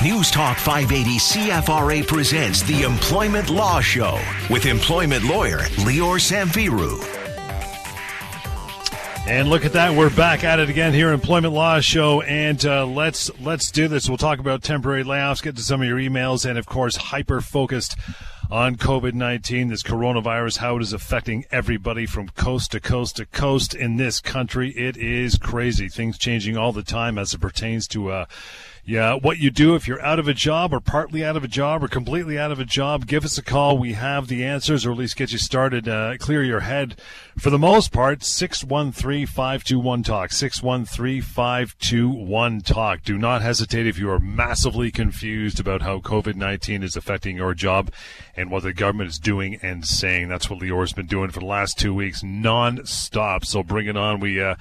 News Talk 580 CFRA presents the Employment Law Show with employment lawyer Lior Samfiru. And look at that, we're back at it again here, Employment Law Show, and uh, let's let's do this. We'll talk about temporary layoffs, get to some of your emails, and of course, hyper focused on COVID 19, this coronavirus, how it is affecting everybody from coast to coast to coast in this country. It is crazy. Things changing all the time as it pertains to uh, yeah, what you do if you're out of a job or partly out of a job or completely out of a job, give us a call. We have the answers or at least get you started, uh, clear your head. For the most part, 613-521-TALK, 613-521-TALK. Do not hesitate if you are massively confused about how COVID-19 is affecting your job and what the government is doing and saying. That's what Lior's been doing for the last two weeks non-stop. So bring it on. We, uh,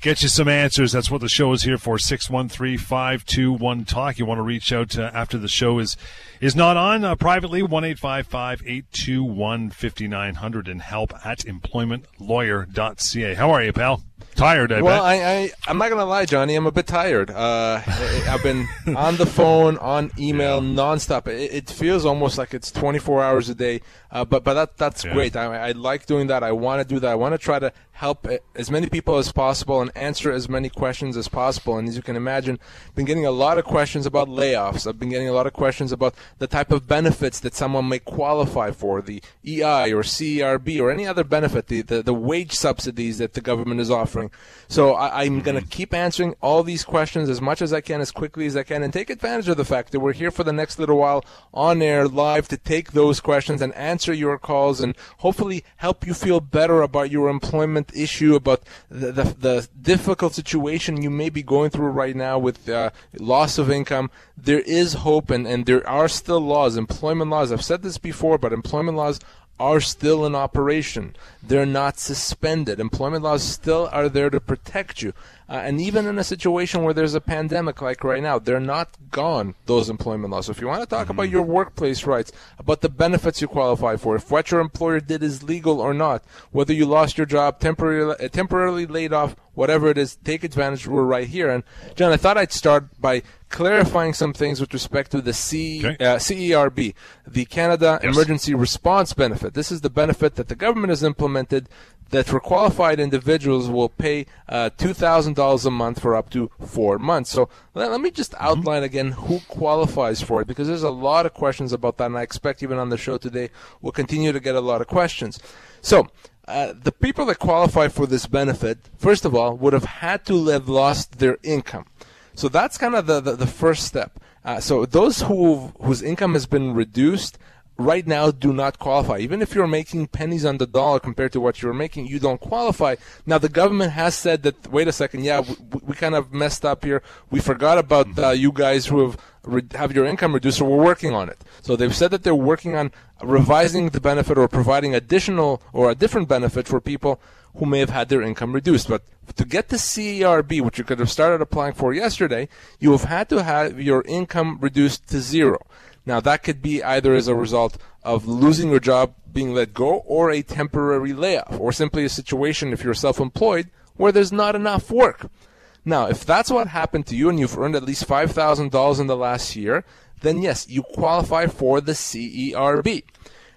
get you some answers. That's what the show is here for. 613-521-TALK. You want to reach out uh, after the show is is not on uh, privately, 1-855-821-5900 and help at employmentlawyer.ca. How are you, pal? Tired, I well, bet. I, I, I'm not going to lie, Johnny. I'm a bit tired. Uh, I've been on the phone, on email, yeah. nonstop. It, it, feels almost like it's 24 hours a day. Uh, but but that that's yeah. great. I, I like doing that. I want to do that. I want to try to help as many people as possible and answer as many questions as possible. And as you can imagine, I've been getting a lot of questions about layoffs. I've been getting a lot of questions about the type of benefits that someone may qualify for, the EI or CERB or any other benefit, the, the, the wage subsidies that the government is offering. So I, am going to keep answering all these questions as much as I can, as quickly as I can, and take advantage of the fact that we're here for the next little while on air live to take those questions and answer your calls and hopefully help you feel better about your employment issue, about the, the, the difficult situation you may be going through right now with uh, loss of income. There is hope and, and there are still laws, employment laws. I've said this before, but employment laws are still in operation. They're not suspended. Employment laws still are there to protect you. Uh, and even in a situation where there's a pandemic like right now, they're not gone, those employment laws. So if you want to talk mm-hmm. about your workplace rights, about the benefits you qualify for, if what your employer did is legal or not, whether you lost your job, temporarily, uh, temporarily laid off, whatever it is, take advantage. We're right here. And John, I thought I'd start by clarifying some things with respect to the C, okay. uh, CERB, the Canada yes. Emergency Response Benefit. This is the benefit that the government has implemented that for qualified individuals will pay uh, $2,000 a month for up to four months. So let, let me just mm-hmm. outline again who qualifies for it because there's a lot of questions about that, and I expect even on the show today we'll continue to get a lot of questions. So uh, the people that qualify for this benefit, first of all, would have had to have lost their income. So that's kind of the, the, the first step. Uh, so those who whose income has been reduced right now do not qualify. Even if you're making pennies on the dollar compared to what you're making, you don't qualify. Now, the government has said that, wait a second, yeah, we, we kind of messed up here. We forgot about uh, you guys who have have your income reduced, so we're working on it. So they've said that they're working on revising the benefit or providing additional or a different benefit for people who may have had their income reduced. But to get the CERB, which you could have started applying for yesterday, you have had to have your income reduced to zero. Now, that could be either as a result of losing your job, being let go, or a temporary layoff, or simply a situation if you're self employed where there's not enough work. Now, if that's what happened to you and you've earned at least $5,000 in the last year, then yes, you qualify for the CERB.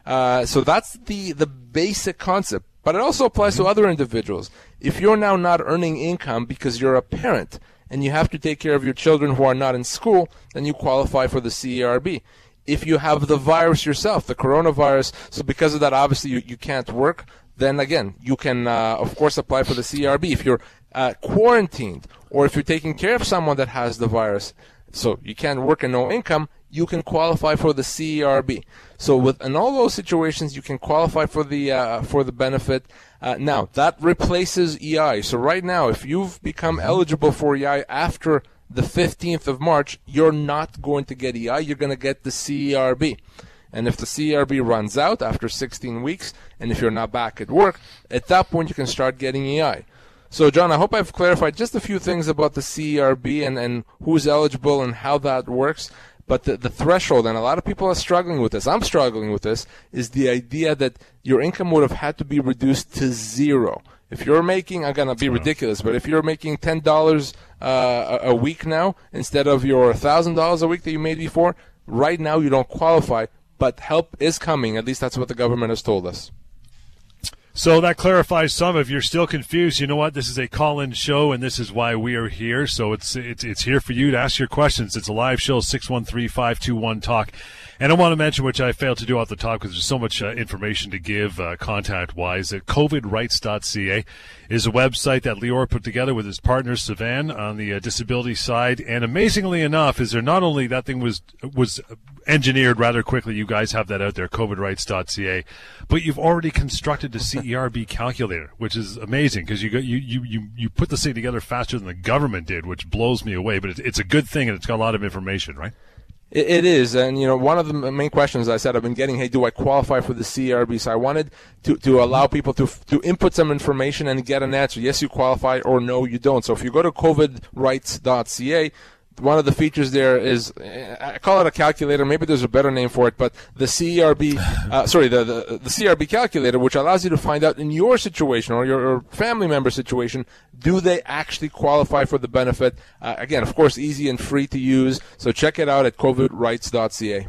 Uh, so that's the, the basic concept. But it also applies to other individuals. If you're now not earning income because you're a parent, and you have to take care of your children who are not in school, then you qualify for the CERB. If you have the virus yourself, the coronavirus, so because of that, obviously you, you can't work, then again, you can, uh, of course, apply for the CERB. If you're uh, quarantined or if you're taking care of someone that has the virus, so you can't work and no income, you can qualify for the CERB. So with in all those situations, you can qualify for the uh, for the benefit. Uh, now that replaces EI. So right now, if you've become eligible for EI after the 15th of March, you're not going to get EI. You're going to get the CERB. And if the CERB runs out after 16 weeks, and if you're not back at work, at that point you can start getting EI. So, John, I hope I've clarified just a few things about the CERB and, and who's eligible and how that works. But the, the threshold, and a lot of people are struggling with this, I'm struggling with this, is the idea that your income would have had to be reduced to zero. If you're making, I'm gonna be ridiculous, but if you're making ten dollars uh, a week now instead of your thousand dollars a week that you made before, right now you don't qualify. But help is coming. At least that's what the government has told us. So that clarifies some. If you're still confused, you know what? This is a call-in show, and this is why we are here. So it's it's it's here for you to ask your questions. It's a live show, 613-521-TALK. And I want to mention, which I failed to do off the top because there's so much uh, information to give uh, contact wise, that covidrights.ca is a website that Lior put together with his partner Sivan on the uh, disability side. And amazingly enough, is there not only that thing was was engineered rather quickly, you guys have that out there, covidrights.ca, but you've already constructed the CERB calculator, which is amazing because you, you you you you put the thing together faster than the government did, which blows me away. But it's, it's a good thing and it's got a lot of information, right? It, it is, and you know, one of the main questions I said I've been getting, hey, do I qualify for the CRB? So I wanted to, to allow people to to input some information and get an answer. Yes, you qualify, or no, you don't. So if you go to covidrights.ca, one of the features there is I call it a calculator. Maybe there's a better name for it, but the CRB, uh, sorry, the, the, the CRB calculator, which allows you to find out in your situation or your family member situation, do they actually qualify for the benefit? Uh, again, of course, easy and free to use. So check it out at covidrights.ca.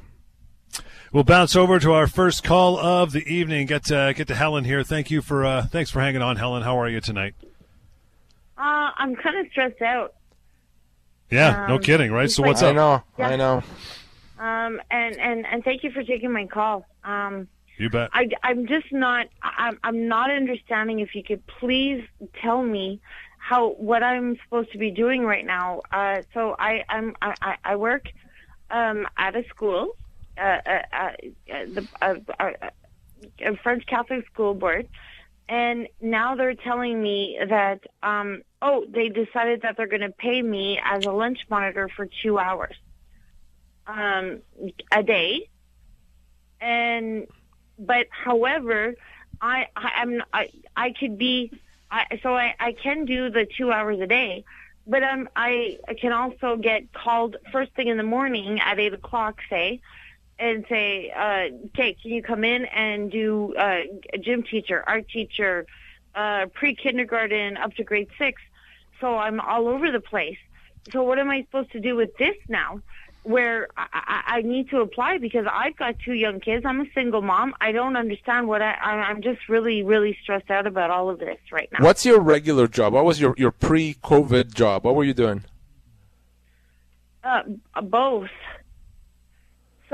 We'll bounce over to our first call of the evening. Get to, get to Helen here. Thank you for uh, thanks for hanging on, Helen. How are you tonight? Uh, I'm kind of stressed out. Yeah, um, no kidding, right? So what's up? I know, yeah. I know. Um, and and and thank you for taking my call. Um, you bet. I, I'm just not. I'm I'm not understanding. If you could please tell me how what I'm supposed to be doing right now. Uh, so I I'm I I work um, at a school, uh, uh, uh, the uh, uh, a French Catholic school board, and now they're telling me that um, oh, they decided that they're going to pay me as a lunch monitor for two hours um, a day. And, but however, I, I am, I, I could be, I, so I, I can do the two hours a day, but um, I can also get called first thing in the morning at eight o'clock, say, and say, uh, okay, can you come in and do uh, a gym teacher, art teacher, uh, pre-kindergarten up to grade six? so I'm all over the place. So what am I supposed to do with this now? Where I, I, need to apply because I've got two young kids. I'm a single mom. I don't understand what I, I'm just really, really stressed out about all of this right now. What's your regular job? What was your, your pre-COVID job? What were you doing? Uh, both.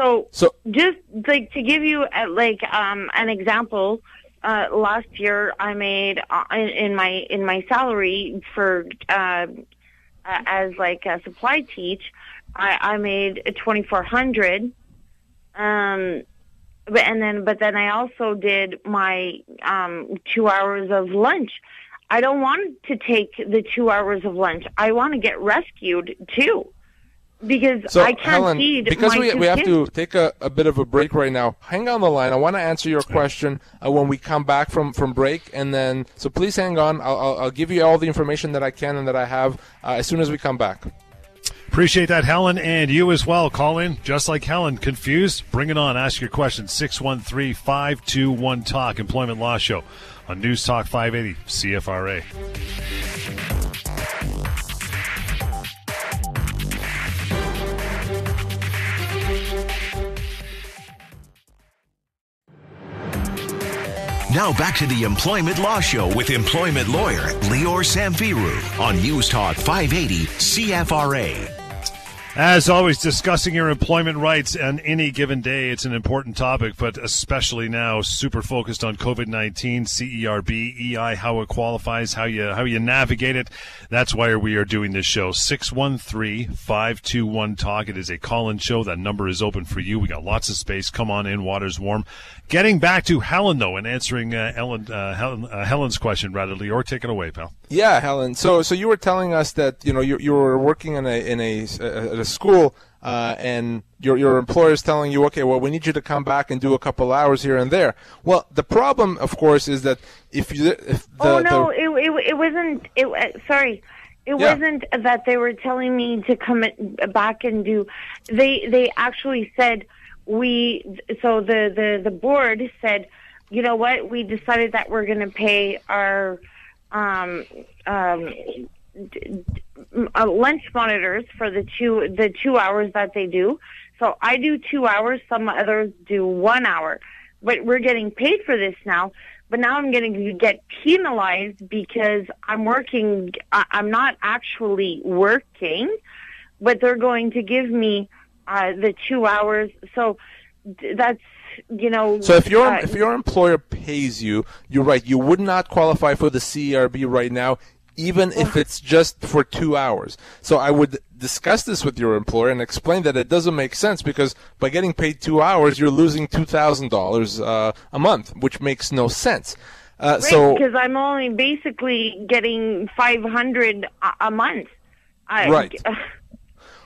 So, so just like to give you a, like um, an example, uh, last year I made uh, in, in my in my salary for uh, as like a supply teach, I, I made twenty four hundred. Um, but and then but then I also did my um, two hours of lunch. I don't want to take the two hours of lunch. I want to get rescued too because so, I can't Helen, feed because my we, two we have kids. to take a, a bit of a break right now. Hang on the line. I want to answer your question uh, when we come back from, from break, and then so please hang on. I'll, I'll, I'll give you all the information that I can and that I have uh, as soon as we come back. Appreciate that, Helen, and you as well. Call in just like Helen. Confused? Bring it on. Ask your question. 613 521 Talk, Employment Law Show on News Talk 580 CFRA. Now back to the Employment Law Show with employment lawyer Lior Samfiru on News Talk 580 CFRA. As always, discussing your employment rights on any given day, it's an important topic, but especially now, super focused on COVID nineteen, CERB, EI, how it qualifies, how you how you navigate it. That's why we are doing this show. 613-521 talk. It is a call-in show. That number is open for you. We got lots of space. Come on in. Water's warm. Getting back to Helen though, and answering uh, Ellen, uh, Helen, uh, Helen's question, rather, or take it away, pal. Yeah, Helen. So so you were telling us that you know you you were working in a in a at a school, uh, and your your employer is telling you, okay, well, we need you to come back and do a couple hours here and there. Well, the problem, of course, is that if you if the, oh no, the, it, it it wasn't. It uh, sorry. It yeah. wasn't that they were telling me to come back and do. They they actually said we. So the the the board said, you know what? We decided that we're going to pay our um, um, d- uh, lunch monitors for the two the two hours that they do. So I do two hours. Some others do one hour, but we're getting paid for this now. But now I'm going to get penalized because I'm working. I- I'm not actually working, but they're going to give me uh, the two hours. So d- that's you know. So if your uh, if your employer pays you, you're right. You would not qualify for the CERB right now, even if it's just for two hours. So I would discuss this with your employer and explain that it doesn't make sense because by getting paid two hours, you're losing two thousand uh, dollars a month, which makes no sense. Uh, Right, so because I'm only basically getting 500 a, a month. I, Right.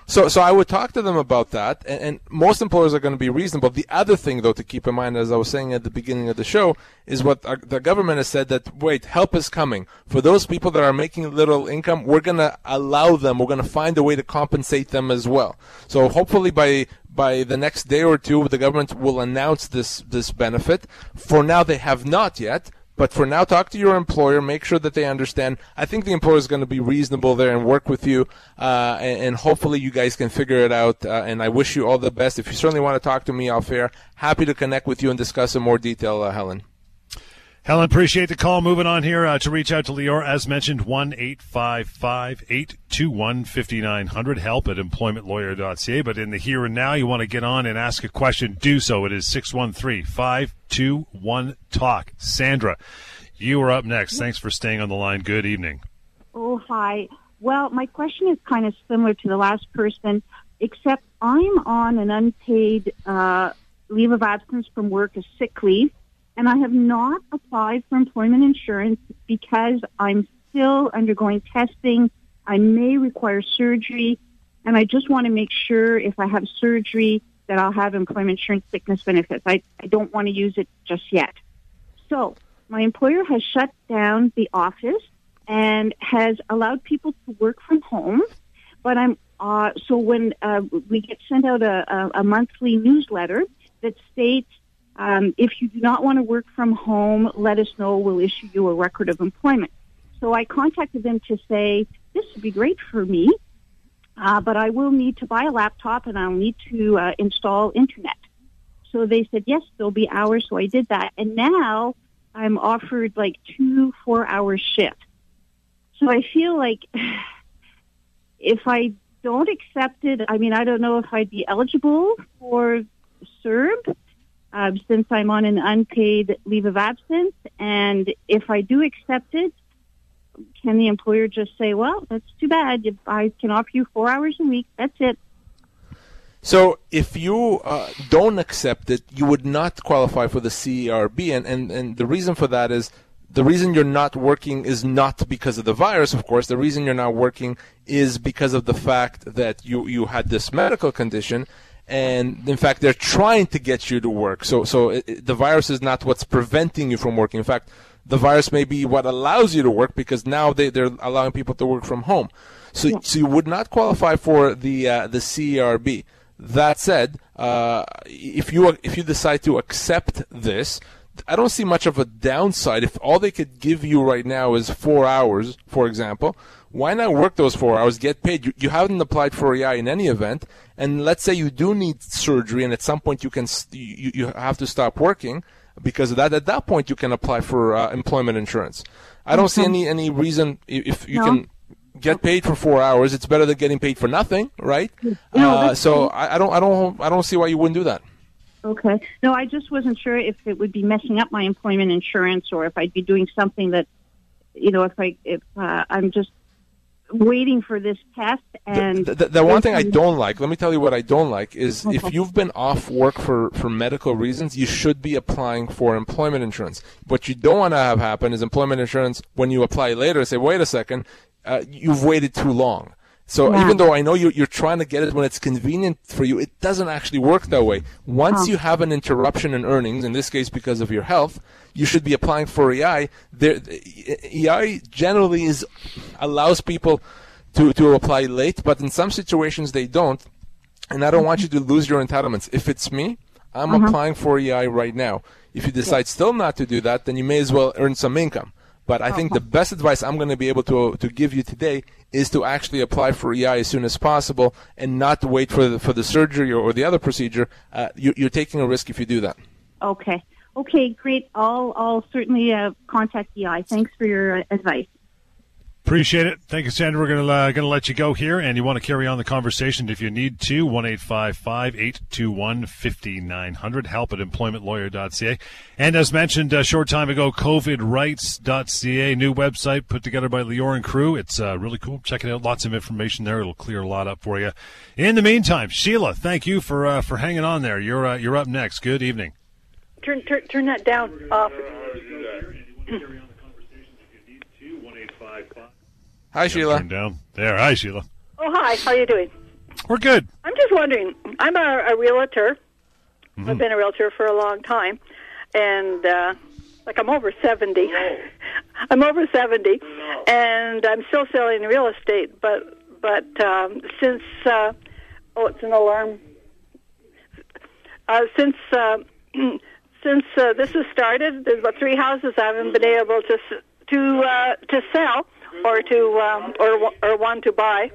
So, so I would talk to them about that, and, and most employers are going to be reasonable. The other thing, though, to keep in mind, as I was saying at the beginning of the show, is what our, the government has said that wait, help is coming for those people that are making little income. We're going to allow them. We're going to find a way to compensate them as well. So, hopefully, by by the next day or two, the government will announce this this benefit. For now, they have not yet. But for now, talk to your employer. Make sure that they understand. I think the employer is going to be reasonable there and work with you, uh, and, and hopefully you guys can figure it out. Uh, and I wish you all the best. If you certainly want to talk to me off air, happy to connect with you and discuss in more detail, uh, Helen. Helen, appreciate the call. Moving on here uh, to reach out to Lior, as mentioned, 1 855 821 5900. Help at employmentlawyer.ca. But in the here and now, you want to get on and ask a question, do so. It is 613 521 Talk. Sandra, you are up next. Thanks for staying on the line. Good evening. Oh, hi. Well, my question is kind of similar to the last person, except I'm on an unpaid uh, leave of absence from work, a sick leave, and I have not applied for employment insurance because I'm still undergoing testing. I may require surgery, and I just want to make sure if I have surgery that I'll have employment insurance sickness benefits. I, I don't want to use it just yet. So my employer has shut down the office and has allowed people to work from home. But I'm uh, so when uh, we get sent out a, a, a monthly newsletter that states um, if you do not want to work from home, let us know. We'll issue you a record of employment. So I contacted them to say this would be great for me, uh, but I will need to buy a laptop and I'll need to uh, install internet. So they said yes, there'll be hours. So I did that, and now I'm offered like two four-hour shifts. So I feel like if I don't accept it, I mean, I don't know if I'd be eligible for CERB um, since I'm on an unpaid leave of absence. And if I do accept it, can the employer just say, well, that's too bad. If I can offer you four hours a week, that's it. So if you uh, don't accept it, you would not qualify for the CERB, and, and, and the reason for that is the reason you're not working is not because of the virus, of course. The reason you're not working is because of the fact that you, you had this medical condition, and in fact, they're trying to get you to work. So, so it, it- the virus is not what's preventing you from working. In fact, the virus may be what allows you to work because now they, they're allowing people to work from home. So, so you would not qualify for the uh, the CERB. That said, uh, if you if you decide to accept this, I don't see much of a downside. If all they could give you right now is four hours, for example, why not work those four hours, get paid? You, you haven't applied for EI in any event, and let's say you do need surgery, and at some point you can you, you have to stop working because of that. At that point, you can apply for uh, employment insurance. I don't see any any reason if you No. can get paid for four hours. It's better than getting paid for nothing, right? No, uh, so I, I don't I don't I don't see why you wouldn't do that. Okay. No, I just wasn't sure if it would be messing up my employment insurance or if I'd be doing something that, you know, if I if uh, I'm just waiting for this test and the, the, the one thing I don't like, let me tell you what I don't like, is if you've been off work for, for medical reasons, you should be applying for employment insurance. What you don't want to have happen is employment insurance when you apply later say, wait a second, uh, you've waited too long. So Yeah. even though I know you're, you're trying to get it when it's convenient for you, it doesn't actually work that way. Once oh. you have an interruption in earnings, in this case because of your health, you should be applying for EI. There, EI generally is allows people to, to apply late, but in some situations they don't. And I don't want mm-hmm. you to lose your entitlements. If it's me, I'm uh-huh. applying for EI right now. If you decide still not to do that, then you may as well earn some income. But I think the best advice I'm going to be able to to give you today is to actually apply for EI as soon as possible and not wait for the, for the surgery or, or the other procedure. Uh, you, you're taking a risk if you do that. Okay. Okay, great. I'll, I'll certainly uh, contact EI. Thanks for your advice. Appreciate it. Thank you, Sandra. We're going to uh, going to let you go here, and you want to carry on the conversation if you need to. One eight five five eight two one fifty nine hundred. Help at employmentlawyer.ca. And as mentioned a short time ago, COVIDrights.ca, new website put together by Lior and crew. It's uh, really cool. Check it out. Lots of information there. It'll clear a lot up for you. In the meantime, Sheila, thank you for uh, for hanging on there. You're uh, you're up next. Good evening. Turn turn, turn that down off. Hi, Sheila. Turn down there. Hi, Sheila. Oh hi, how you doing? We're good. I'm just wondering. I'm a, a realtor. I've been a realtor for a long time, and uh, like I'm over seventy. I'm over seventy, and I'm still selling real estate. But but um, since uh, oh, it's an alarm. Uh, since uh, since uh, this has started, there's about three houses I haven't been able to to uh, to sell or to um, or or one to buy.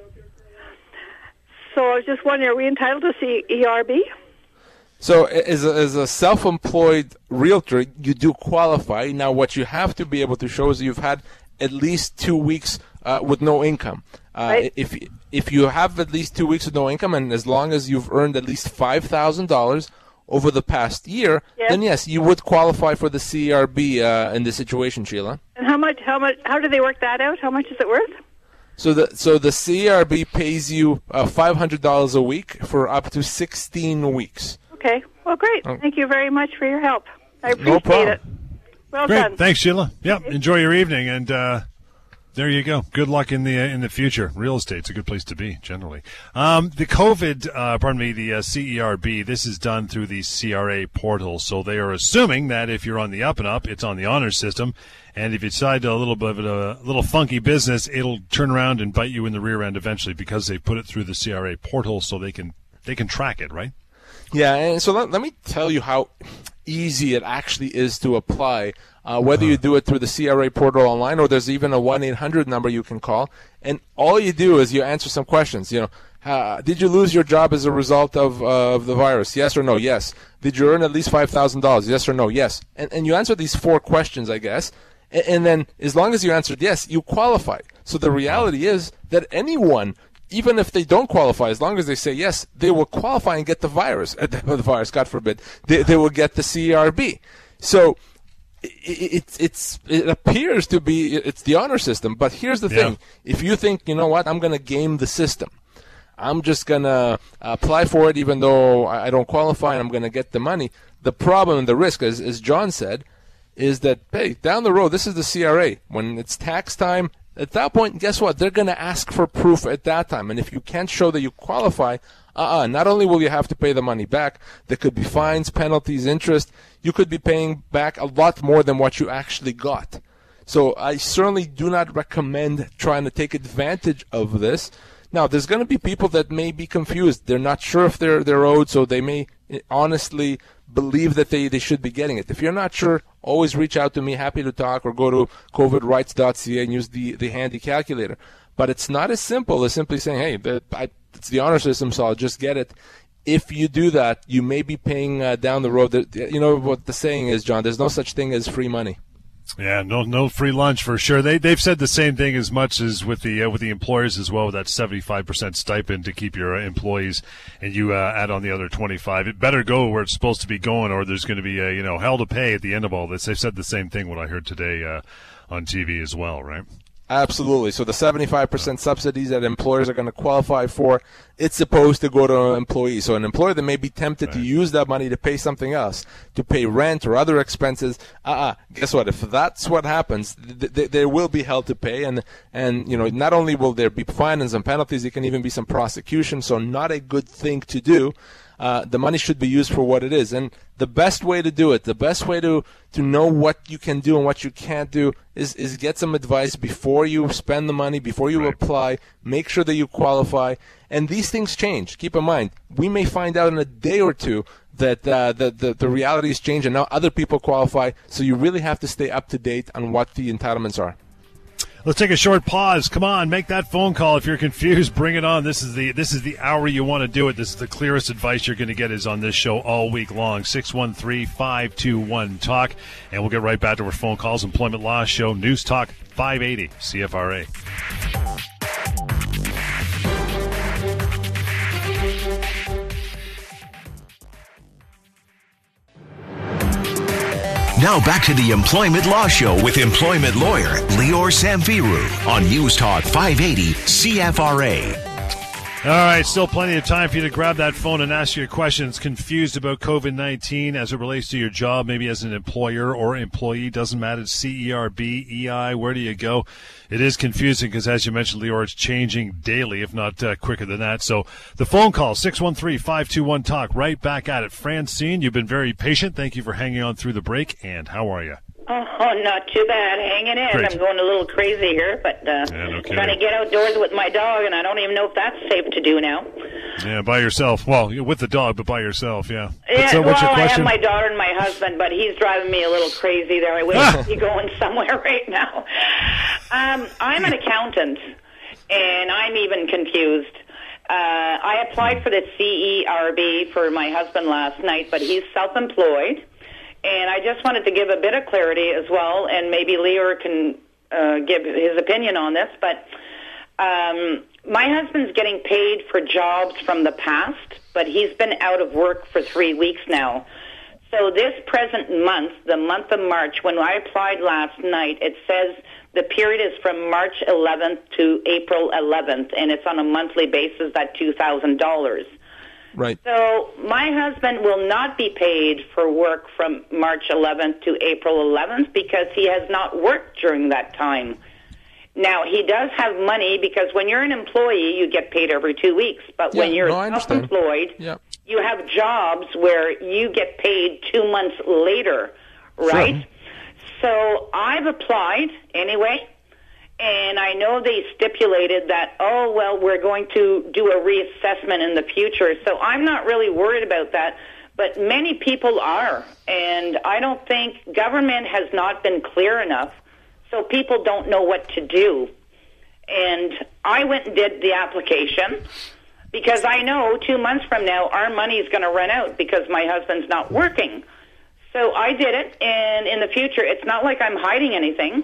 So I was just wondering, are we entitled to CERB? So, as a, as a self-employed realtor, you do qualify. Now, what you have to be able to show is you've had at least two weeks uh, with no income. Uh, Right. If if you have at least two weeks with no income, and as long as you've earned at least five thousand dollars over the past year, Yes. then yes, you would qualify for the CRB uh, in this situation, Sheila. And how much? How much? How do they work that out? How much is it worth? So the so the CRB pays you uh, five hundred dollars a week for up to sixteen weeks. Okay. Well, great. Thank you very much for your help. I appreciate Oh. problem. it. Well Great. done. Thanks, Sheila. Yep. Enjoy your evening, and uh, there you go. Good luck in the uh, in the future. Real estate's a good place to be generally. Um, the COVID, uh, pardon me, the uh, CERB. This is done through the CRA portal, so they are assuming that if you're on the up and up, it's on the honor system, and if you decide to a little bit of a little funky business, it'll turn around and bite you in the rear end eventually because they put it through the CRA portal, so they can they can track it, right? Yeah, and so let, let me tell you how easy it actually is to apply. Uh, whether you do it through the CRA portal online or there's even a one eight hundred number you can call, and all you do is you answer some questions. You know, uh, did you lose your job as a result of uh, of the virus? Yes or no? Yes. Did you earn at least five thousand dollars? Yes or no? Yes. And and you answer these four questions, I guess. And, and then as long as you answered yes, you qualify. So the reality is that anyone even if they don't qualify, as long as they say yes, they will qualify and get the virus. Uh, the virus, God forbid, they, they will get the CRB. So it, it, it's it appears to be it's the honor system. But here's the Yeah. thing: if you think you know what, I'm going to game the system. I'm just gonna apply for it, even though I don't qualify, and I'm gonna get the money. The problem and the risk, as, as John said, is that hey, down the road, this is the CRA. When it's tax time, at that point, guess what? They're gonna ask for proof at that time, and if you can't show that you qualify, uh-uh, not only will you have to pay the money back, there could be fines, penalties, interest. You could be paying back a lot more than what you actually got. So I certainly do not recommend trying to take advantage of this. Now, there's going to be people that may be confused. They're not sure if they're they're owed, so they may eh, honestly believe that they, they should be getting it. If you're not sure, always reach out to me. Happy to talk, or go to covidrights.ca and use the, the handy calculator. But it's not as simple as simply saying, "Hey, the, I, it's the honor system, so I'll just get it." If you do that, you may be paying uh, down the road. You know what the saying is, John. There's no such thing as free money. Yeah, no, no free lunch for sure. They they've said the same thing as much as with the uh, with the employers as well. With that seventy five percent stipend to keep your uh, employees, and you uh, add on the other twenty five. It better go where it's supposed to be going, or there's going to be a, you know hell to pay at the end of all this. They've said the same thing. What I heard today uh, on TV as well, right? Absolutely. So the 75% subsidies that employers are going to qualify for, it's supposed to go to employees. So an employer that may be tempted to use that money to pay something else, to pay rent or other expenses, uh-uh. Guess what? If that's what happens, th- th- there will be held to pay. And, and, you know, not only will there be fines and penalties, there can even be some prosecution. So not a good thing to do. Uh, the money should be used for what it is. And the best way to do it, the best way to, to know what you can do and what you can't do is, is get some advice before you spend the money, before you Right. apply. Make sure that you qualify. And these things change. Keep in mind, we may find out in a day or two that uh, the, the, the realities change and now other people qualify. So you really have to stay up to date on what the entitlements are. Let's take a short pause. Come on, make that phone call. If you're confused, bring it on. This is the this is the hour you want to do it. This is the clearest advice you're going to get is on this show all week long. 613-521 talk and we'll get right back to our phone calls. Employment Law Show News Talk 580 CFRA. Now back to the Employment Law Show with employment lawyer Lior Samfiru on News Talk 580 CFRA. All right, still plenty of time for you to grab that phone and ask your questions. Confused about COVID 19 as it relates to your job, maybe as an employer or employee, doesn't matter. CERB, EI, where do you go? It is confusing because, as you mentioned, Lior, it's changing daily, if not uh, quicker than that. So the phone call, 613 521 Talk, right back at it. Francine, you've been very patient. Thank you for hanging on through the break. And how are you? Oh, not too bad. Hanging in. Great. I'm going a little crazy here, but uh, Yeah, no trying to get outdoors with my dog, and I don't even know if that's safe to do now. Yeah, by yourself. Well, with the dog, but by yourself, yeah. Yeah, so well, what's your I have my daughter and my husband, but he's driving me a little crazy there. I wish he'd going somewhere right now. Um, I'm an accountant, and I'm even confused. Uh, I applied for the CERB for my husband last night, but he's self-employed, and I just wanted to give a bit of clarity as well, and maybe Lior can uh, give his opinion on this, but um, my husband's getting paid for jobs from the past, but he's been out of work for three weeks now. So this present month, the month of March, when I applied last night, it says the period is from March 11th to April 11th, and it's on a monthly basis at $2,000. Right. So my husband will not be paid for work from March 11th to April 11th because he has not worked during that time. Now he does have money because when you're an employee, you get paid every two weeks. But when you're no, self-employed, Yeah. you have jobs where you get paid two months later, right? So I've applied anyway, and I know they stipulated that, oh, well, we're going to do a reassessment in the future. So I'm not really worried about that, but many people are. And I don't think government has not been clear enough, so people don't know what to do. And I went and did the application because I know two months from now our money is going to run out because my husband's not working. So I did it, and in the future, it's not like I'm hiding anything.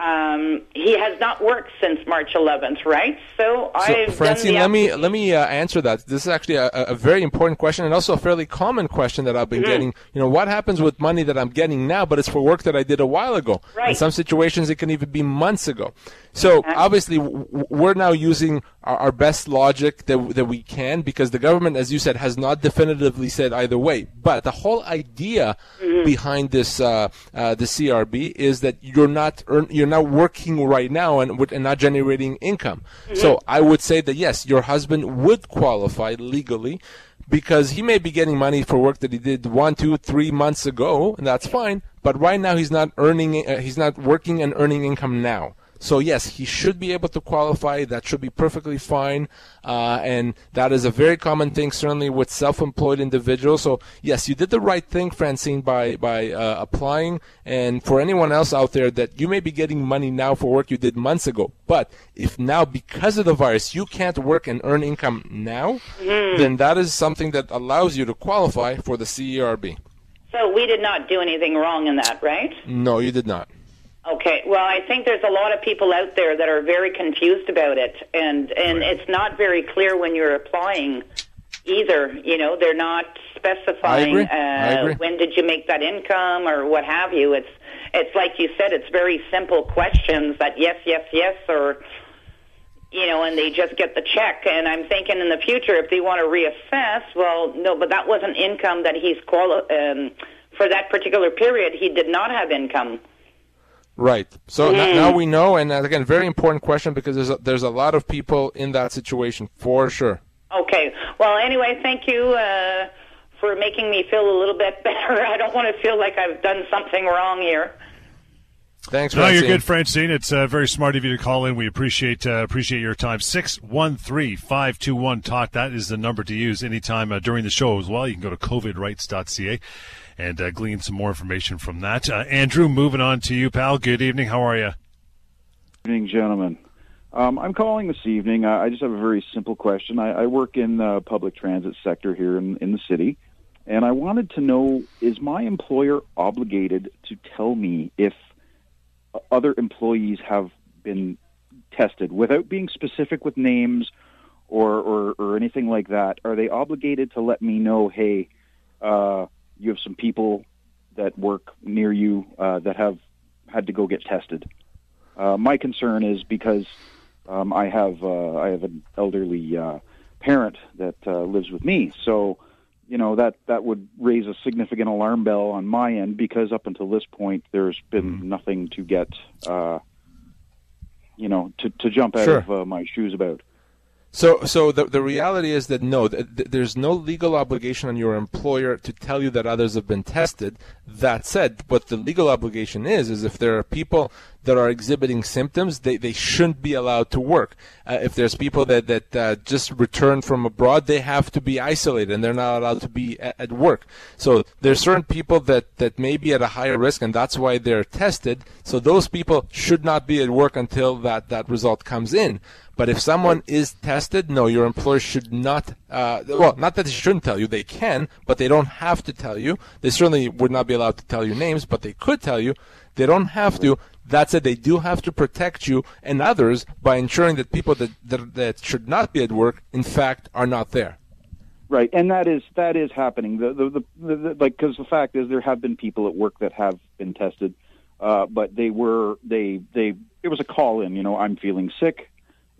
Um, he has not worked since March 11th, right? So, So, Francine, let me let me uh, answer that. This is actually a, a very important question and also a fairly common question that I've been Mm-hmm. getting. You know, what happens with money that I'm getting now, but it's for work that I did a while ago? In some situations, it can even be months ago. So obviously, we're now using our, our best logic that that we can because the government, as you said, has not definitively said either way. But the whole idea Mm-hmm. behind this uh, uh, the CRB is that you're not earn, you're not working right now and, with- and not generating income. So I would say that yes, your husband would qualify legally because he may be getting money for work that he did one, two, three months ago, and that's fine. But right now he's not earning, uh, he's not working and earning income now. So yes, he should be able to qualify. That should be perfectly fine, uh, and that is a very common thing, certainly with self-employed individuals. So yes, you did the right thing, Francine, by by uh, applying. And for anyone else out there, that you may be getting money now for work you did months ago, but if now because of the virus you can't work and earn income now, then that is something that allows you to qualify for the CERB. So, we did not do anything wrong in that, right? No, you did not. Okay. Well, I think there's a lot of people out there that are very confused about it, and and it's not very clear when you're applying either. You know, they're not specifying Uh, when did you make that income or what have you. It's it's like you said, it's very simple questions that yes, yes, yes, or you know, and they just get the check. And I'm thinking in the future, if they want to reassess, well, no, but that wasn't income that he's quali- um, for that particular period. He did not have income. Right. So n- now we know, and uh, again, very important question because there's a, there's a lot of people in that situation for sure. Okay. Well, anyway, thank you uh, for making me feel a little bit better. I don't want to feel like I've done something wrong here. Thanks, No, Francine. you're good, Francine. It's uh, very smart of you to call in. We appreciate uh, appreciate your time. Six one three five two one talk. That is the number to use anytime uh, during the show as well. You can go to covidrights.ca and uh, glean some more information from that. Uh, Andrew, moving on to you, pal. Good evening. How are you? Good evening, gentlemen. Um, I'm calling this evening. Uh, I just have a very simple question. I, I work in the public transit sector here in, in the city, and I wanted to know: Is my employer obligated to tell me if other employees have been tested, without being specific with names or, or, or anything like that? Are they obligated to let me know? Hey, uh, you have some people that work near you uh, that have had to go get tested. Uh, my concern is because um, I have uh, I have an elderly uh, parent that uh, lives with me, so you know that that would raise a significant alarm bell on my end because up until this point there's been nothing to get uh, you know to to jump out Sure. of uh, my shoes about. So, so the the reality is that no, th- th- there's no legal obligation on your employer to tell you that others have been tested. That said, what the legal obligation is is if there are people that are exhibiting symptoms, they, they shouldn't be allowed to work. Uh, if there's people that that uh, just returned from abroad, they have to be isolated and they're not allowed to be at, at work. So there's certain people that that may be at a higher risk, and that's why they're tested. So those people should not be at work until that that result comes in. But if someone is tested, no, your employer should not. Uh, well, not that they shouldn't tell you; they can, but they don't have to tell you. They certainly would not be allowed to tell you names, but they could tell you. They don't have to. That said, they do have to protect you and others by ensuring that people that that, that should not be at work, in fact, are not there. Right, and that is that is happening. The the, the, the, the like because the fact is there have been people at work that have been tested, uh, but they were they they it was a call in. You know, I'm feeling sick,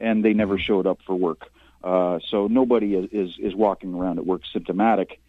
and they never showed up for work. Uh, so nobody is, is is walking around at work symptomatic.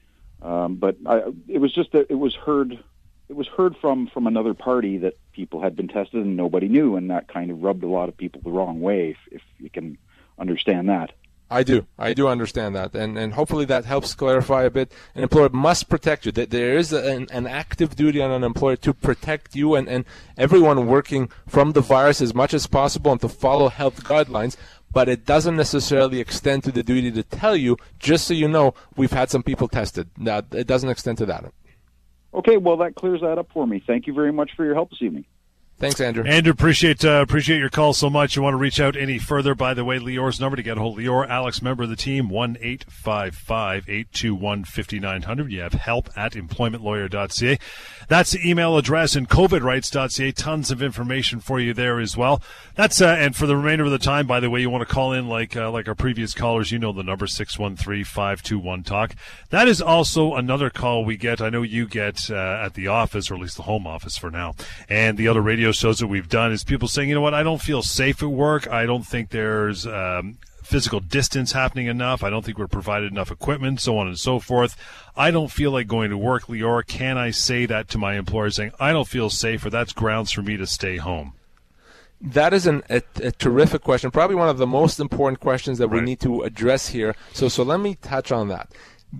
Um, but I, it was just that it was heard it was heard from from another party that people had been tested and nobody knew, and that kind of rubbed a lot of people the wrong way. If, if you can understand that. I do. I do understand that, and and hopefully that helps clarify a bit. An employer must protect you. There is an, an active duty on an employer to protect you and and everyone working from the virus as much as possible and to follow health guidelines. But it doesn't necessarily extend to the duty to tell you. Just so you know, we've had some people tested. Now it doesn't extend to that. Okay, well that clears that up for me. Thank you very much for your help this evening. Thanks, Andrew. Andrew, appreciate uh, appreciate your call so much. You want to reach out any further? By the way, Lior's number to get a hold of Lior, Alex, member of the team, one eight five five eight two one fifty nine hundred. You have help at employmentlawyer.ca. That's the email address and covidrights.ca. Tons of information for you there as well. That's uh, and for the remainder of the time, by the way, you want to call in like uh, like our previous callers. You know the number six one three five two one talk. That is also another call we get. I know you get uh, at the office, or at least the home office for now, and the other radio shows that we've done is people saying, you know what, I don't feel safe at work. I don't think there's um, physical distance happening enough. I don't think we're provided enough equipment, so on and so forth. I don't feel like going to work, Lior. Can I say that to my employer, saying I don't feel safe, or that's grounds for me to stay home? That is an, a, a terrific question. Probably one of the most important questions that we Right. need to address here. So, so let me touch on that.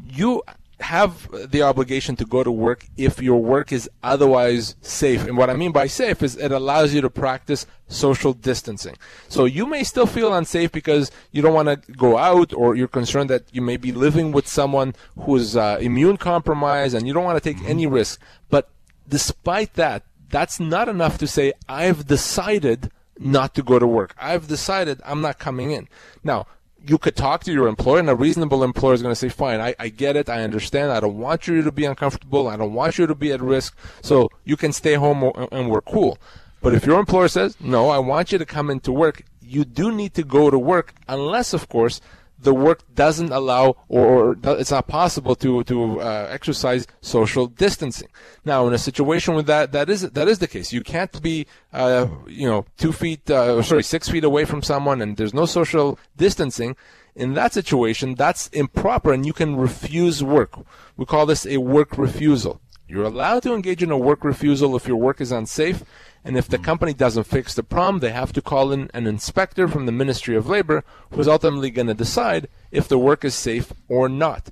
You have the obligation to go to work if your work is otherwise safe. And what I mean by safe is it allows you to practice social distancing. So you may still feel unsafe because you don't want to go out or you're concerned that you may be living with someone who's uh, immune compromised and you don't want to take any risk. But despite that, that's not enough to say, I've decided not to go to work. I've decided I'm not coming in. Now, you could talk to your employer, and a reasonable employer is going to say, Fine, I, I get it. I understand. I don't want you to be uncomfortable. I don't want you to be at risk. So you can stay home and we're cool. But if your employer says, No, I want you to come into work, you do need to go to work, unless, of course, the work doesn't allow or, it's not possible to to uh, exercise social distancing. Now, in a situation with that, that is that is the case. You can't be uh, you know two feet, uh, sorry, six feet away from someone, and there's no social distancing. In that situation, that's improper, and you can refuse work. We call this a work refusal. You're allowed to engage in a work refusal if your work is unsafe, and if the hmm. company doesn't fix the problem, they have to call in an inspector from the Ministry of Labor who's ultimately going to decide if the work is safe or not.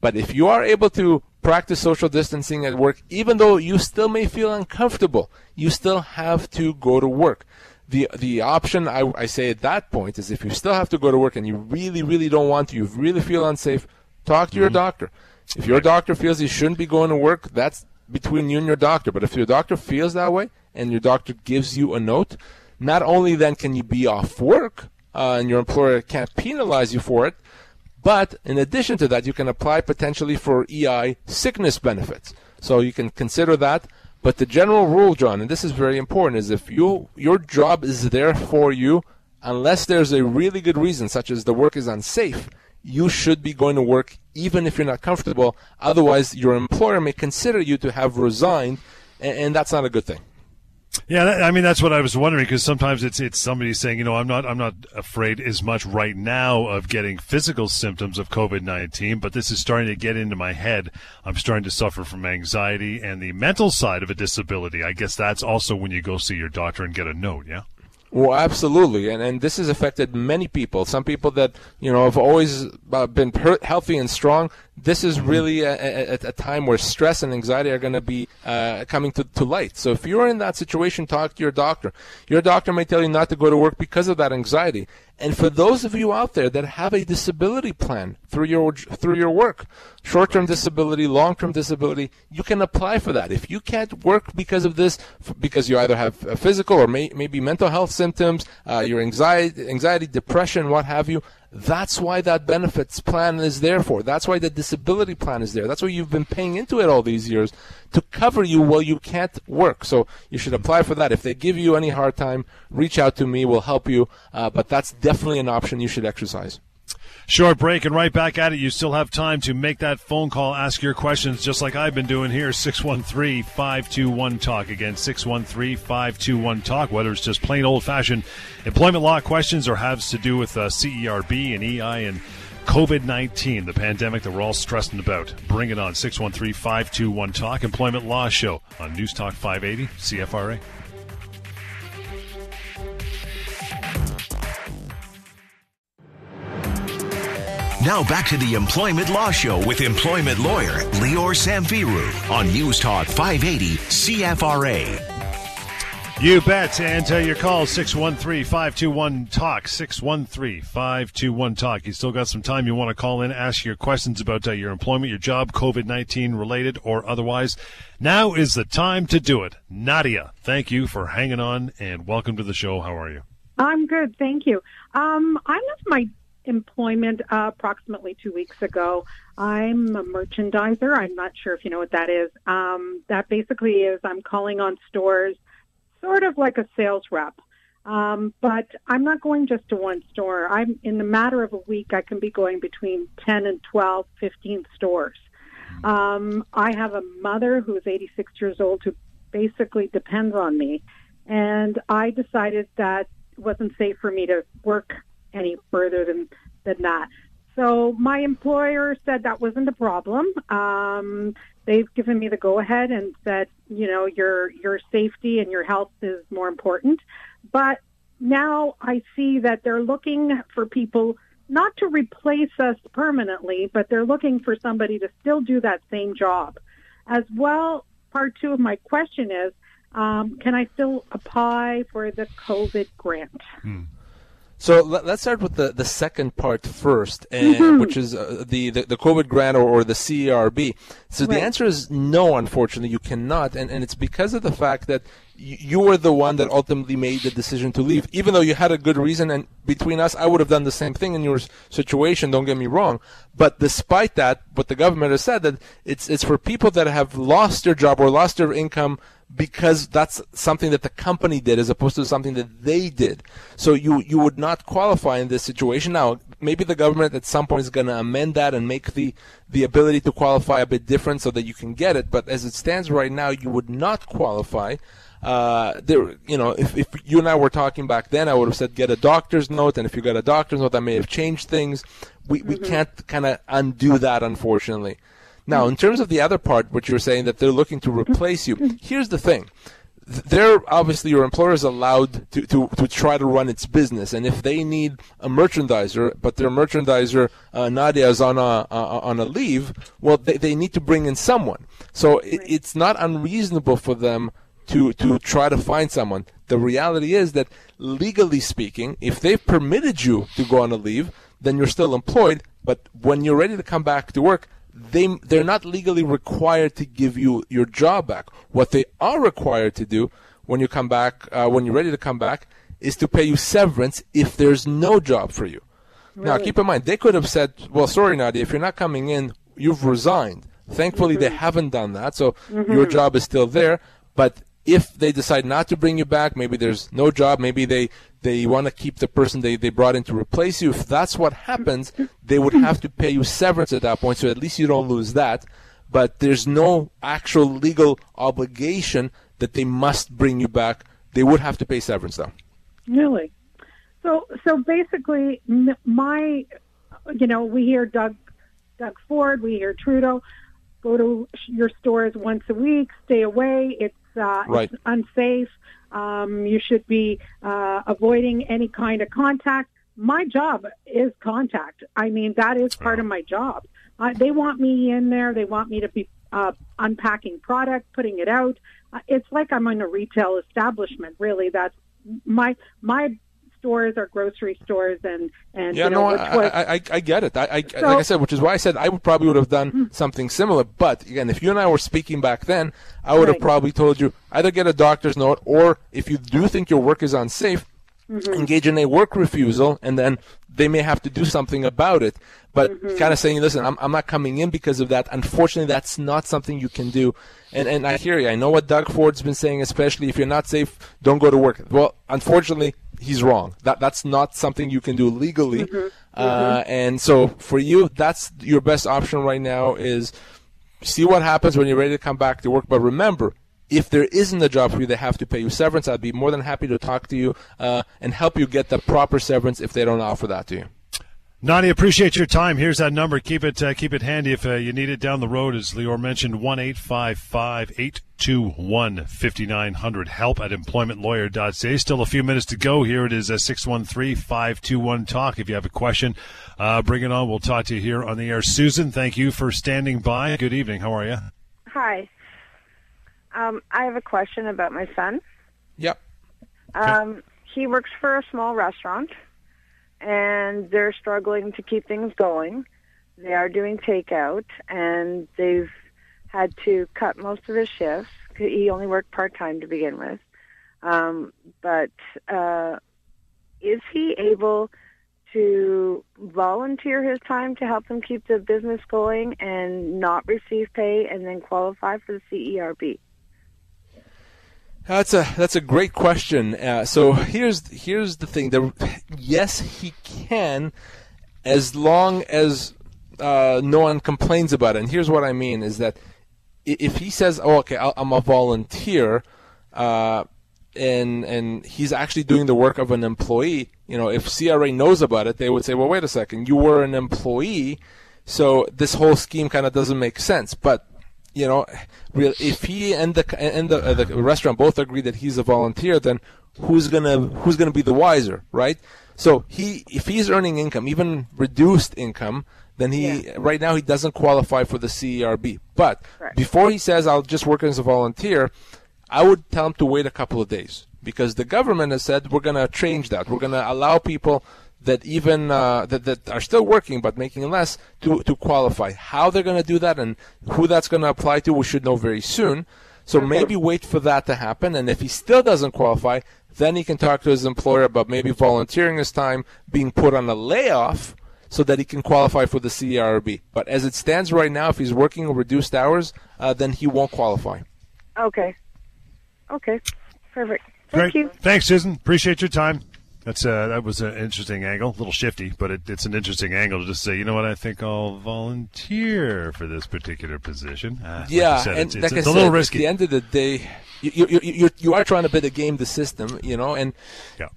But if you are able to practice social distancing at work, even though you still may feel uncomfortable, you still have to go to work. The, the option I, I say at that point is if you still have to go to work and you really, really don't want to, you really feel unsafe, talk to your mm-hmm. doctor. If your doctor feels you shouldn't be going to work, that's between you and your doctor. But if your doctor feels that way and your doctor gives you a note, not only then can you be off work uh, and your employer can't penalize you for it, but in addition to that, you can apply potentially for EI sickness benefits. So you can consider that. But the general rule, John, and this is very important, is if you your job is there for you, unless there's a really good reason, such as the work is unsafe, you should be going to work even if you're not comfortable. Otherwise, your employer may consider you to have resigned, and, and that's not a good thing. Yeah, that, I mean that's what I was wondering because sometimes it's it's somebody saying, you know, I'm not I'm not afraid as much right now of getting physical symptoms of COVID-19, but this is starting to get into my head. I'm starting to suffer from anxiety and the mental side of a disability. I guess that's also when you go see your doctor and get a note, yeah? Well, absolutely, and and this has affected many people. Some people that you know have always uh, been per- healthy and strong. This is really a, a, a time where stress and anxiety are going to be uh, coming to, to light. So if you're in that situation, talk to your doctor. Your doctor may tell you not to go to work because of that anxiety. And for those of you out there that have a disability plan through your through your work, short-term disability, long-term disability, you can apply for that. If you can't work because of this, because you either have physical or may, maybe mental health symptoms, uh, your anxiety, anxiety, depression, what have you, that's why that benefits plan is there for. That's why the disability plan is there. That's why you've been paying into it all these years to cover you while you can't work. So you should apply for that. If they give you any hard time, reach out to me. We'll help you. Uh, but that's definitely an option you should exercise. Short break and right back at it. You still have time to make that phone call, ask your questions, just like I've been doing here. 613 521 Talk. Again, 613 521 Talk. Whether it's just plain old fashioned employment law questions or has to do with uh, CERB and EI and COVID 19, the pandemic that we're all stressing about. Bring it on. 613 521 Talk. Employment Law Show on News Talk 580 CFRA. Now back to the Employment Law Show with employment lawyer Lior Samfiru on News Talk 580 CFRA. You bet. And uh, your call 613 521 Talk. 613 521 Talk. You still got some time. You want to call in, ask your questions about uh, your employment, your job, COVID 19 related or otherwise. Now is the time to do it. Nadia, thank you for hanging on and welcome to the show. How are you? I'm good. Thank you. Um, I left my employment uh, approximately two weeks ago. I'm a merchandiser. I'm not sure if you know what that is. Um, that basically is I'm calling on stores, sort of like a sales rep. Um, but I'm not going just to one store. I'm in the matter of a week. I can be going between 10 and 12, 15 stores. Um, I have a mother who's 86 years old who basically depends on me, and I decided that it wasn't safe for me to work any further than than that. So my employer said that wasn't a problem. Um, they've given me the go ahead and said, you know, your your safety and your health is more important. But now I see that they're looking for people not to replace us permanently, but they're looking for somebody to still do that same job. As well, part two of my question is, um, can I still apply for the COVID grant? Hmm. So let, us start with the, the second part first, and, Mhm. which is uh, the, the, the COVID grant or, or the CERB. So the answer is no, unfortunately, you cannot, and, and it's because of the fact that y- you were the one that ultimately made the decision to leave, even though you had a good reason. And between us, I would have done the same thing in your situation. Don't get me wrong, but despite that, what the government has said that it's it's for people that have lost their job or lost their income because that's something that the company did as opposed to something that they did. So you you would not qualify in this situation. Now, maybe the government at some point is going to amend that and make the the ability to qualify a bit different so that you can get it. But as it stands right now, you would not qualify. Uh, there, you know, if, if you and I were talking back then, I would have said get a doctor's note, and if you got a doctor's note, that may have changed things. We we can't kind of undo that, unfortunately. Now, in terms of the other part, what you're saying that they're looking to replace you, here's the thing. They're obviously your employer is allowed to, to, to try to run its business, and if they need a merchandiser, but their merchandiser uh, Nadia is on a uh, on a leave, well, they, they need to bring in someone. So it, it's not unreasonable for them to to try to find someone. The reality is that legally speaking, if they've permitted you to go on a leave, then you're still employed. But when you're ready to come back to work, they they're not legally required to give you your job back. What they are required to do when you come back, uh, when you're ready to come back, is to pay you severance if there's no job for you. Really? Now, keep in mind they could have said, "Well, sorry, Nadia, if you're not coming in, you've resigned." Thankfully, they haven't done that, so your job is still there. But if they decide not to bring you back, maybe there's no job, maybe they they want to keep the person they, they brought in to replace you. If that's what happens, they would have to pay you severance at that point, so at least you don't lose that. But there's no actual legal obligation that they must bring you back. They would have to pay severance, though. Really? So so basically, my, you know, we hear Doug, Doug Ford, we hear Trudeau, go to your stores once a week, stay away. It's uh, Right. it's unsafe. Um, you should be uh, avoiding any kind of contact. My job is contact. I mean, that is part of my job. Uh, they want me in there. They want me to be uh, unpacking product, putting it out. Uh, it's like I'm in a retail establishment. Really, that's my my stores are grocery stores, and and Yeah, you know, no, I, was I, I, I get it. I, I So- like I said, which is why I said I would probably would have done mm-hmm. something similar. But again, if you and I were speaking back then, I would have probably told you either get a doctor's note, or if you do think your work is unsafe, mm-hmm. engage in a work refusal, and then they may have to do something about it. But mm-hmm. kind of saying, listen, I'm, I'm not coming in because of that. Unfortunately, that's not something you can do. And and I hear you. I know what Doug Ford's been saying, especially if you're not safe, don't go to work. Well, unfortunately, he's wrong. That that's not something you can do legally. Uh, and so for you, that's your best option right now is see what happens when you're ready to come back to work. But remember, if there isn't a job for you, they have to pay you severance. I'd be more than happy to talk to you uh, and help you get the proper severance if they don't offer that to you. Nadia, appreciate your time. Here's that number. Keep it uh, keep it handy if uh, you need it down the road. As Lior mentioned, one eight five five eight two one fifty nine hundred. Help at employmentlawyer.ca. Still a few minutes to go. Here it is uh, six one three five two one talk. If you have a question, uh, bring it on. We'll talk to you here on the air. Susan, thank you for standing by. Good evening. How are you? Hi. Um, I have a question about my son. Yep. Um, he works for a small restaurant, and they're struggling to keep things going. They are doing takeout, and they've had to cut most of his shifts. He only worked part time to begin with. Um, but uh, is he able to volunteer his time to help them keep the business going and not receive pay and then qualify for the CERB? That's a that's a great question. Uh, so here's here's the thing. Yes, he can, as long as uh, no one complains about it. And here's what I mean: is that if he says, "Oh, okay, I'm a volunteer," uh, and and he's actually doing the work of an employee, you know, if CRA knows about it, they would say, "Well, wait a second, you were an employee." So this whole scheme kind of doesn't make sense. But you know, real if he and the and the, uh, the restaurant both agree that he's a volunteer, then who's gonna who's gonna be the wiser, right? So he if he's earning income, even reduced income, then he right now he doesn't qualify for the CERB. But Correct. before he says I'll just work as a volunteer, I would tell him to wait a couple of days because the government has said we're gonna change that. We're gonna allow people that even uh, that that are still working but making less to to qualify. How they're going to do that and who that's going to apply to, we should know very soon. So maybe wait for that to happen, and if he still doesn't qualify, then he can talk to his employer about maybe volunteering his time, being put on a layoff, so that he can qualify for the CERB. But as it stands right now, if he's working reduced hours, uh, then he won't qualify. Okay. Okay. Perfect. Thank Great. you. Thanks, Susan. Appreciate your time. That's uh, that was an interesting angle, a little shifty, but it, it's an interesting angle to just say, you know what, I think I'll volunteer for this particular position. Uh, like Yeah, said, and it's, like it's, it's said, a little risky. at the end of the day, you you you, you, are trying to bid a game the system, you know, and Yeah.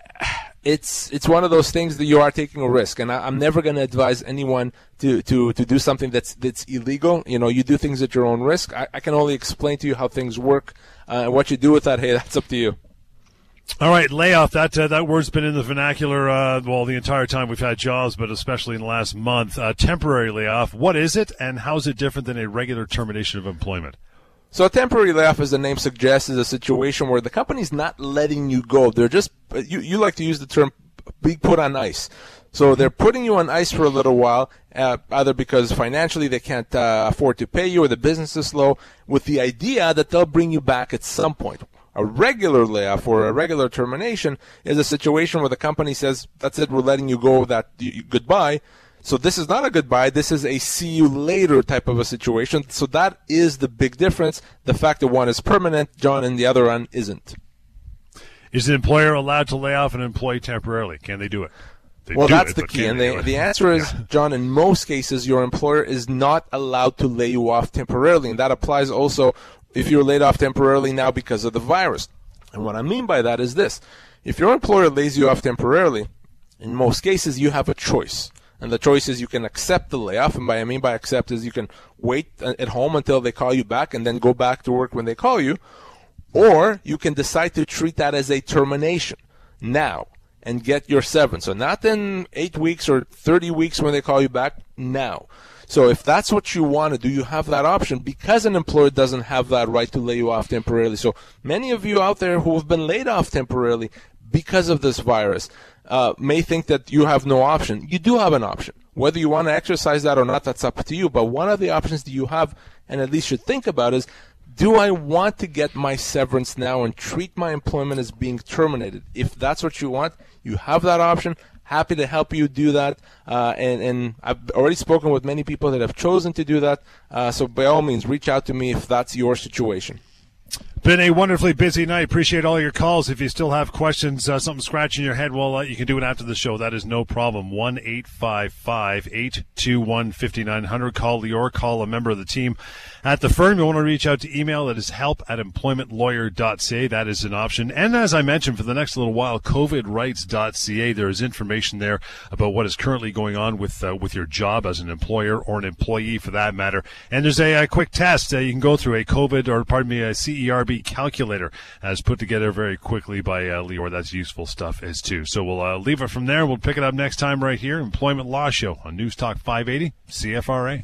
it's it's one of those things that you are taking a risk, and I, am never going to advise anyone to, to, to do something that's that's illegal. You know, you do things at your own risk. I, I can only explain to you how things work, uh, and what you do with that. Hey, that's up to you. All right, layoff. That uh, that word's been in the vernacular uh, well the entire time we've had jobs, but especially in the last month. Uh, temporary layoff. What is it, and how is it different than a regular termination of employment? So a temporary layoff, as the name suggests, is a situation where the company's not letting you go. They're just you, you like to use the term "being put on ice." So they're putting you on ice for a little while, uh, either because financially they can't uh, afford to pay you or the business is slow, with the idea that they'll bring you back at some point. A regular layoff or a regular termination is a situation where the company says, "That's it, we're letting you go. That you, goodbye." So this is not a goodbye. This is a see you later type of a situation. So that is the big difference. The fact that one is permanent, John, and the other one isn't. Is an employer allowed to lay off an employee temporarily? Can they do it? They well, do that's it, the key. And the, the answer is, yeah. John, in most cases, your employer is not allowed to lay you off temporarily. And that applies also if you're laid off temporarily now because of the virus. And what I mean by that is this. If your employer lays you off temporarily, in most cases, you have a choice. And the choice is you can accept the layoff, and by I mean by accept is you can wait uh, at home until they call you back and then go back to work when they call you, or you can decide to treat that as a termination now and get your severance. So not in eight weeks or 30 weeks when they call you back, now. So if that's what you want to do, you have that option because an employer doesn't have that right to lay you off temporarily. So many of you out there who have been laid off temporarily because of this virus, uh, may think that you have no option. You do have an option. Whether you want to exercise that or not, that's up to you. But one of the options that you have, and at least should think about, is do I want to get my severance now and treat my employment as being terminated? If that's what you want, you have that option. Happy to help you do that. Uh, and, and I've already spoken with many people that have chosen to do that. Uh, so by all means, reach out to me if that's your situation. Been a wonderfully busy night. Appreciate all your calls. If you still have questions, uh, something scratching your head, well, uh, you can do it after the show. That is no problem. 1 855 821 5900. Call Lior, call a member of the team at the firm. You want to reach out to email. That is help at employmentlawyer.ca. That is an option. And as I mentioned, for the next little while, covidrights.ca. There is information there about what is currently going on with uh, with your job as an employer or an employee for that matter. And there's a, a quick test uh, you can go through a COVID or pardon me a CERB calculator as put together very quickly by uh, Lior. That's useful stuff as too. So we'll uh, leave it from there. We'll pick it up next time right here, Employment Law Show on News Talk 580 CFRA.